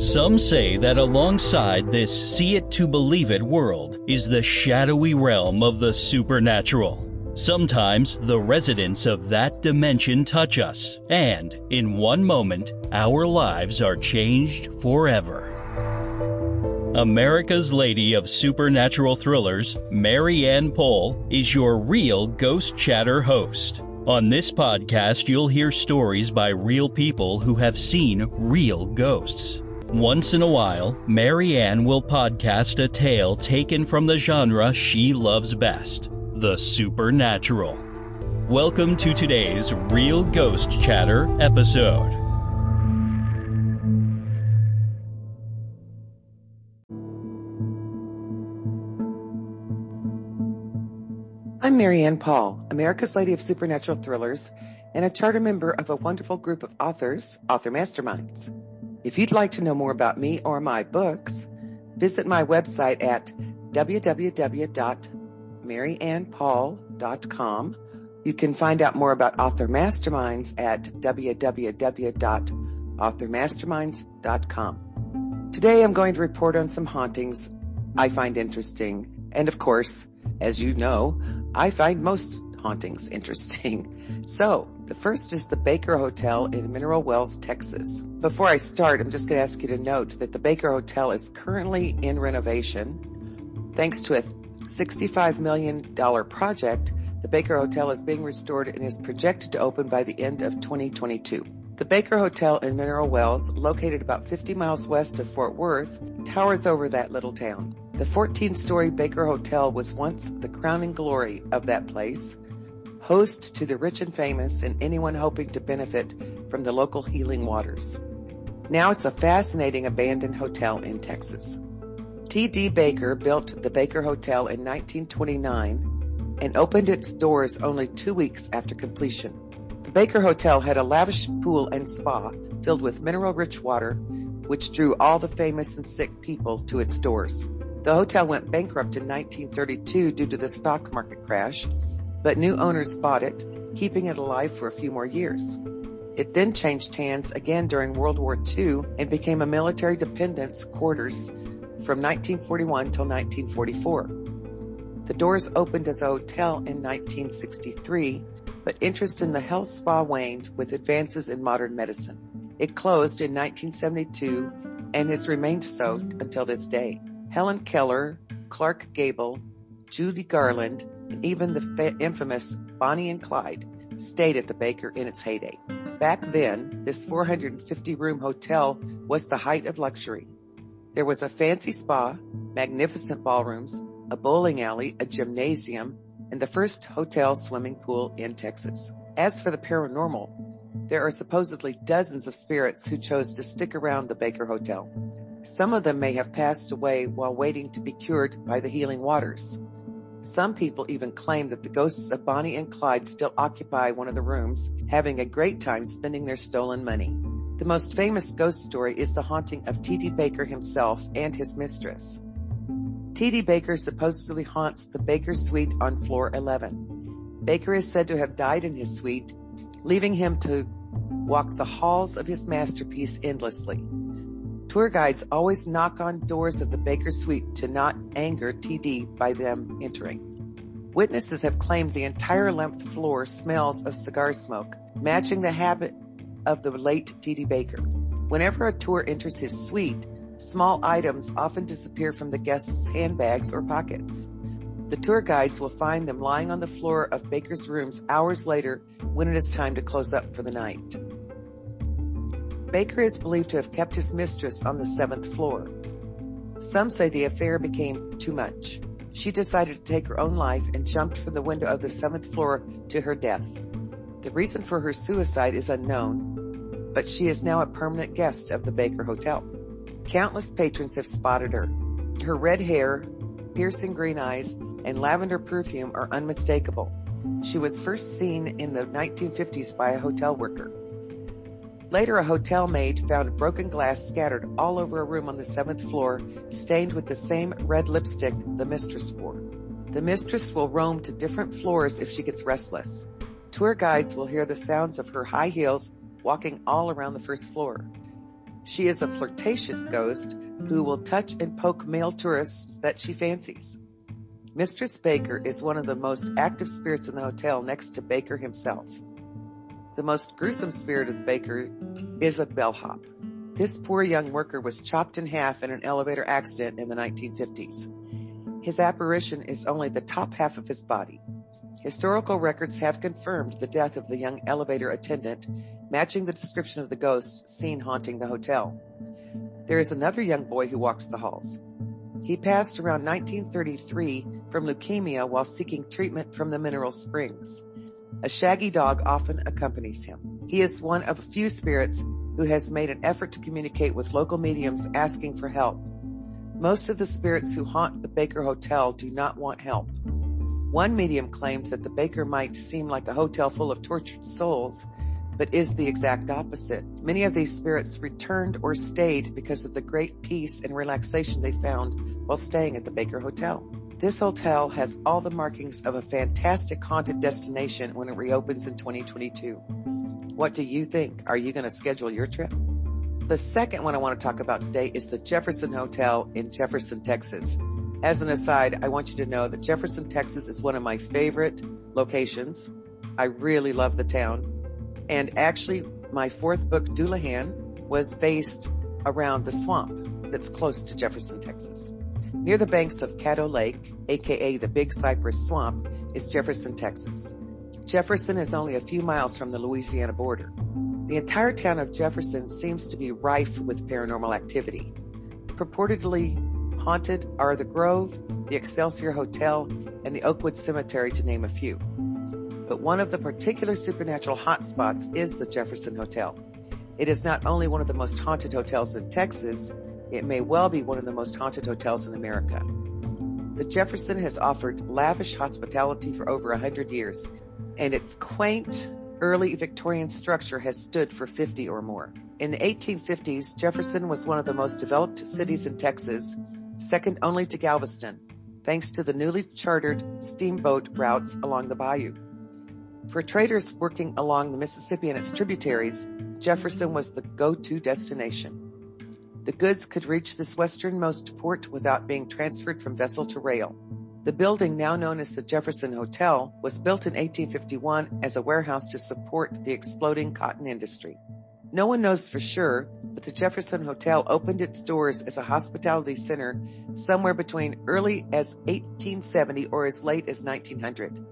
Some say that alongside this see it to believe it world is the shadowy realm of the supernatural. Sometimes the residents of that dimension touch us, and in one moment, our lives are changed forever. America's Lady of Supernatural Thrillers, Mary Ann Poll, is your real Ghost Chatter host. On this podcast, you'll hear stories by real people who have seen real ghosts. Once in a while, Mary Ann will podcast a tale taken from the genre she loves best the supernatural. Welcome to today's Real Ghost Chatter episode. I'm Mary Ann Poll, America's Lady of Supernatural Thrillers, and a charter member of a wonderful group of authors, Author Masterminds. If you'd like to know more about me or my books, visit my website at www.maryannpoll.com. You can find out more about Author Masterminds at www.authormasterminds.com. Today I'm going to report on some hauntings I find interesting, and of course, as you know, I find most hauntings interesting. So, the first is the Baker Hotel in Mineral Wells, Texas. Before I start, I'm just going to ask you to note that the Baker Hotel is currently in renovation. Thanks to a $65 million project, the Baker Hotel is being restored and is projected to open by the end of 2022. The Baker Hotel in Mineral Wells, located about 50 miles west of Fort Worth, towers over that little town. The 14 story Baker Hotel was once the crowning glory of that place, host to the rich and famous and anyone hoping to benefit from the local healing waters. Now it's a fascinating abandoned hotel in Texas. T.D. Baker built the Baker Hotel in 1929 and opened its doors only two weeks after completion. The Baker Hotel had a lavish pool and spa filled with mineral rich water, which drew all the famous and sick people to its doors. The hotel went bankrupt in 1932 due to the stock market crash, but new owners bought it, keeping it alive for a few more years. It then changed hands again during World War II and became a military dependence quarters from 1941 till 1944. The doors opened as a hotel in 1963, but interest in the health spa waned with advances in modern medicine. It closed in 1972 and has remained so until this day. Helen Keller, Clark Gable, Judy Garland, and even the fa- infamous Bonnie and Clyde stayed at the Baker in its heyday. Back then, this 450 room hotel was the height of luxury. There was a fancy spa, magnificent ballrooms, a bowling alley, a gymnasium, and the first hotel swimming pool in Texas. As for the paranormal, there are supposedly dozens of spirits who chose to stick around the Baker Hotel. Some of them may have passed away while waiting to be cured by the healing waters. Some people even claim that the ghosts of Bonnie and Clyde still occupy one of the rooms, having a great time spending their stolen money. The most famous ghost story is the haunting of T.D. Baker himself and his mistress. T.D. Baker supposedly haunts the Baker suite on floor 11. Baker is said to have died in his suite, leaving him to walk the halls of his masterpiece endlessly. Tour guides always knock on doors of the Baker Suite to not anger TD by them entering. Witnesses have claimed the entire length floor smells of cigar smoke, matching the habit of the late TD Baker. Whenever a tour enters his suite, small items often disappear from the guests' handbags or pockets. The tour guides will find them lying on the floor of Baker's rooms hours later when it is time to close up for the night. Baker is believed to have kept his mistress on the seventh floor. Some say the affair became too much. She decided to take her own life and jumped from the window of the seventh floor to her death. The reason for her suicide is unknown, but she is now a permanent guest of the Baker Hotel. Countless patrons have spotted her. Her red hair, piercing green eyes, and lavender perfume are unmistakable. She was first seen in the 1950s by a hotel worker. Later, a hotel maid found broken glass scattered all over a room on the seventh floor, stained with the same red lipstick the mistress wore. The mistress will roam to different floors if she gets restless. Tour guides will hear the sounds of her high heels walking all around the first floor. She is a flirtatious ghost who will touch and poke male tourists that she fancies. Mistress Baker is one of the most active spirits in the hotel next to Baker himself. The most gruesome spirit of the Baker is a bellhop. This poor young worker was chopped in half in an elevator accident in the 1950s. His apparition is only the top half of his body. Historical records have confirmed the death of the young elevator attendant, matching the description of the ghost seen haunting the hotel. There is another young boy who walks the halls. He passed around 1933 from leukemia while seeking treatment from the mineral springs. A shaggy dog often accompanies him. He is one of a few spirits who has made an effort to communicate with local mediums asking for help. Most of the spirits who haunt the Baker Hotel do not want help. One medium claimed that the Baker might seem like a hotel full of tortured souls, but is the exact opposite. Many of these spirits returned or stayed because of the great peace and relaxation they found while staying at the Baker Hotel. This hotel has all the markings of a fantastic haunted destination when it reopens in 2022. What do you think? Are you going to schedule your trip? The second one I want to talk about today is the Jefferson Hotel in Jefferson, Texas. As an aside, I want you to know that Jefferson, Texas is one of my favorite locations. I really love the town. And actually, my fourth book, Dullahan, was based around the swamp that's close to Jefferson, Texas. Near the banks of Caddo Lake, aka the Big Cypress Swamp, is Jefferson, Texas. Jefferson is only a few miles from the Louisiana border. The entire town of Jefferson seems to be rife with paranormal activity. Purportedly haunted are the Grove, the Excelsior Hotel, and the Oakwood Cemetery to name a few. But one of the particular supernatural hotspots is the Jefferson Hotel. It is not only one of the most haunted hotels in Texas, it may well be one of the most haunted hotels in America. The Jefferson has offered lavish hospitality for over a hundred years, and its quaint, early Victorian structure has stood for 50 or more. In the 1850s, Jefferson was one of the most developed cities in Texas, second only to Galveston, thanks to the newly chartered steamboat routes along the bayou. For traders working along the Mississippi and its tributaries, Jefferson was the go-to destination. The goods could reach this westernmost port without being transferred from vessel to rail. The building, now known as the Jefferson Hotel, was built in 1851 as a warehouse to support the exploding cotton industry. No one knows for sure, but the Jefferson Hotel opened its doors as a hospitality center somewhere between early as 1870 or as late as 1900.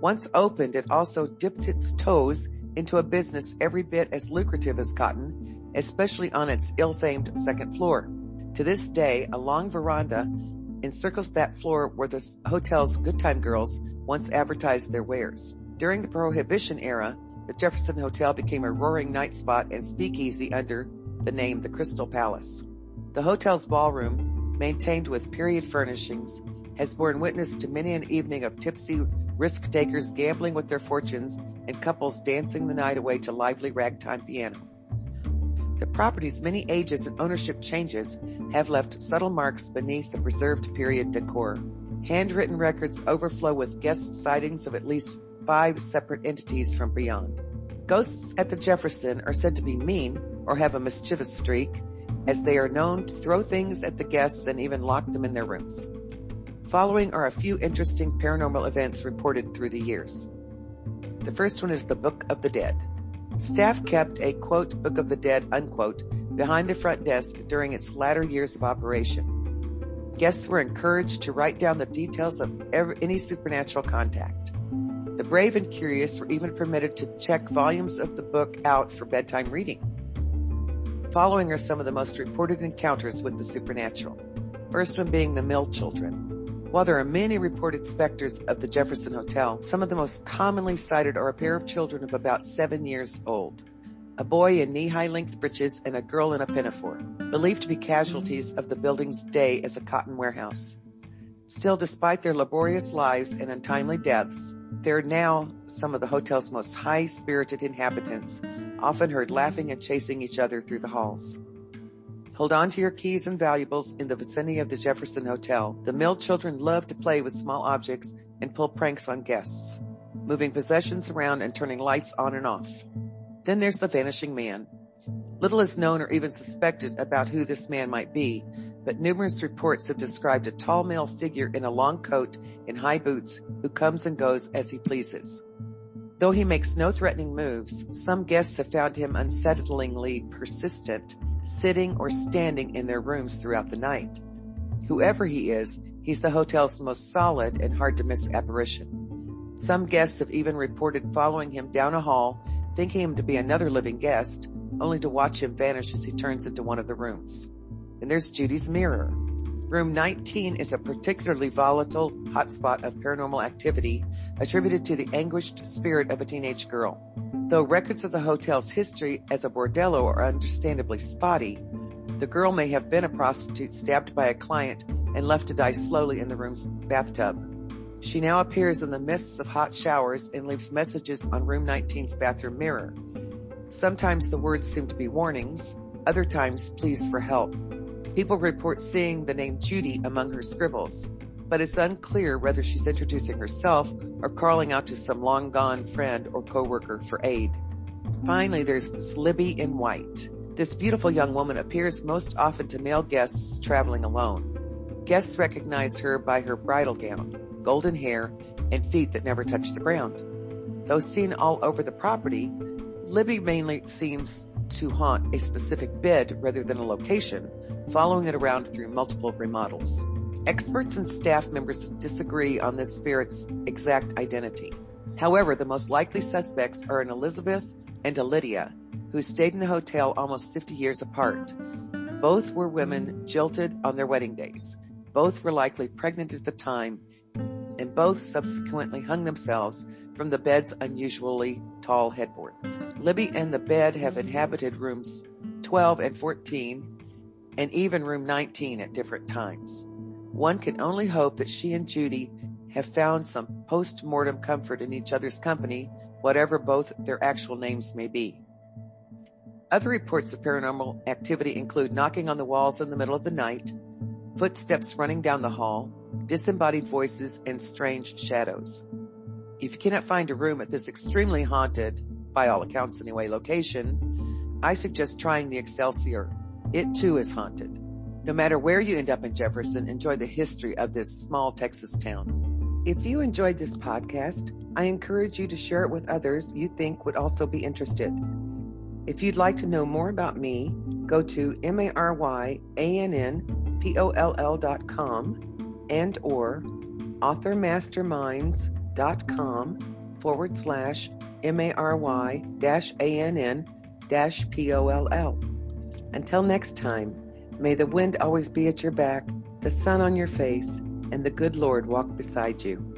Once opened, it also dipped its toes into a business every bit as lucrative as cotton, especially on its ill-famed second floor. To this day, a long veranda encircles that floor where the hotel's good time girls once advertised their wares. During the Prohibition era, the Jefferson Hotel became a roaring night spot and speakeasy under the name the Crystal Palace. The hotel's ballroom, maintained with period furnishings, has borne witness to many an evening of tipsy risk takers gambling with their fortunes and couples dancing the night away to lively ragtime piano. The property's many ages and ownership changes have left subtle marks beneath the preserved period decor. Handwritten records overflow with guest sightings of at least five separate entities from beyond. Ghosts at the Jefferson are said to be mean or have a mischievous streak, as they are known to throw things at the guests and even lock them in their rooms. Following are a few interesting paranormal events reported through the years. The first one is the Book of the Dead. Staff kept a quote Book of the Dead unquote behind the front desk during its latter years of operation. Guests were encouraged to write down the details of every, any supernatural contact. The brave and curious were even permitted to check volumes of the book out for bedtime reading. Following are some of the most reported encounters with the supernatural. First one being the Mill children. While there are many reported specters of the Jefferson Hotel, some of the most commonly cited are a pair of children of about seven years old. A boy in knee-high length breeches and a girl in a pinafore, believed to be casualties of the building's day as a cotton warehouse. Still, despite their laborious lives and untimely deaths, they are now some of the hotel's most high-spirited inhabitants, often heard laughing and chasing each other through the halls. Hold on to your keys and valuables in the vicinity of the Jefferson Hotel. The Mill children love to play with small objects and pull pranks on guests, moving possessions around and turning lights on and off. Then there's the Vanishing Man. Little is known or even suspected about who this man might be, but numerous reports have described a tall male figure in a long coat and high boots who comes and goes as he pleases. Though he makes no threatening moves, some guests have found him unsettlingly persistent, sitting or standing in their rooms throughout the night. Whoever he is, he's the hotel's most solid and hard to miss apparition. Some guests have even reported following him down a hall, thinking him to be another living guest, only to watch him vanish as he turns into one of the rooms. And there's Judy's mirror. Room 19 is a particularly volatile hotspot of paranormal activity attributed to the anguished spirit of a teenage girl. Though records of the hotel's history as a bordello are understandably spotty, the girl may have been a prostitute stabbed by a client and left to die slowly in the room's bathtub. She now appears in the mists of hot showers and leaves messages on room 19's bathroom mirror. Sometimes the words seem to be warnings, other times pleas for help. People report seeing the name Judy among her scribbles, but it's unclear whether she's introducing herself or calling out to some long gone friend or coworker for aid. Finally, there's this Libby in white. This beautiful young woman appears most often to male guests traveling alone. Guests recognize her by her bridal gown, golden hair, and feet that never touch the ground. Though seen all over the property, Libby mainly seems to haunt a specific bed rather than a location, following it around through multiple remodels. Experts and staff members disagree on this spirit's exact identity. However, the most likely suspects are an Elizabeth and a Lydia, who stayed in the hotel almost 50 years apart. Both were women jilted on their wedding days. Both were likely pregnant at the time, and both subsequently hung themselves from the bed's unusually tall headboard. Libby and the bed have inhabited rooms 12 and 14 and even room 19 at different times. One can only hope that she and Judy have found some post-mortem comfort in each other's company, whatever both their actual names may be. Other reports of paranormal activity include knocking on the walls in the middle of the night, footsteps running down the hall, disembodied voices, and strange shadows. If you cannot find a room at this extremely haunted by all accounts anyway, location, I suggest trying the Excelsior. It too is haunted. No matter where you end up in Jefferson, enjoy the history of this small Texas town. If you enjoyed this podcast, I encourage you to share it with others you think would also be interested. If you'd like to know more about me, go to M-A-R-Y-A-N-N-P-O-L-L.com and or authormasterminds.com forward slash M-A-R-Y dash A-N-N dash P-O-L-L. Until next time, may the wind always be at your back, the sun on your face, and the good Lord walk beside you.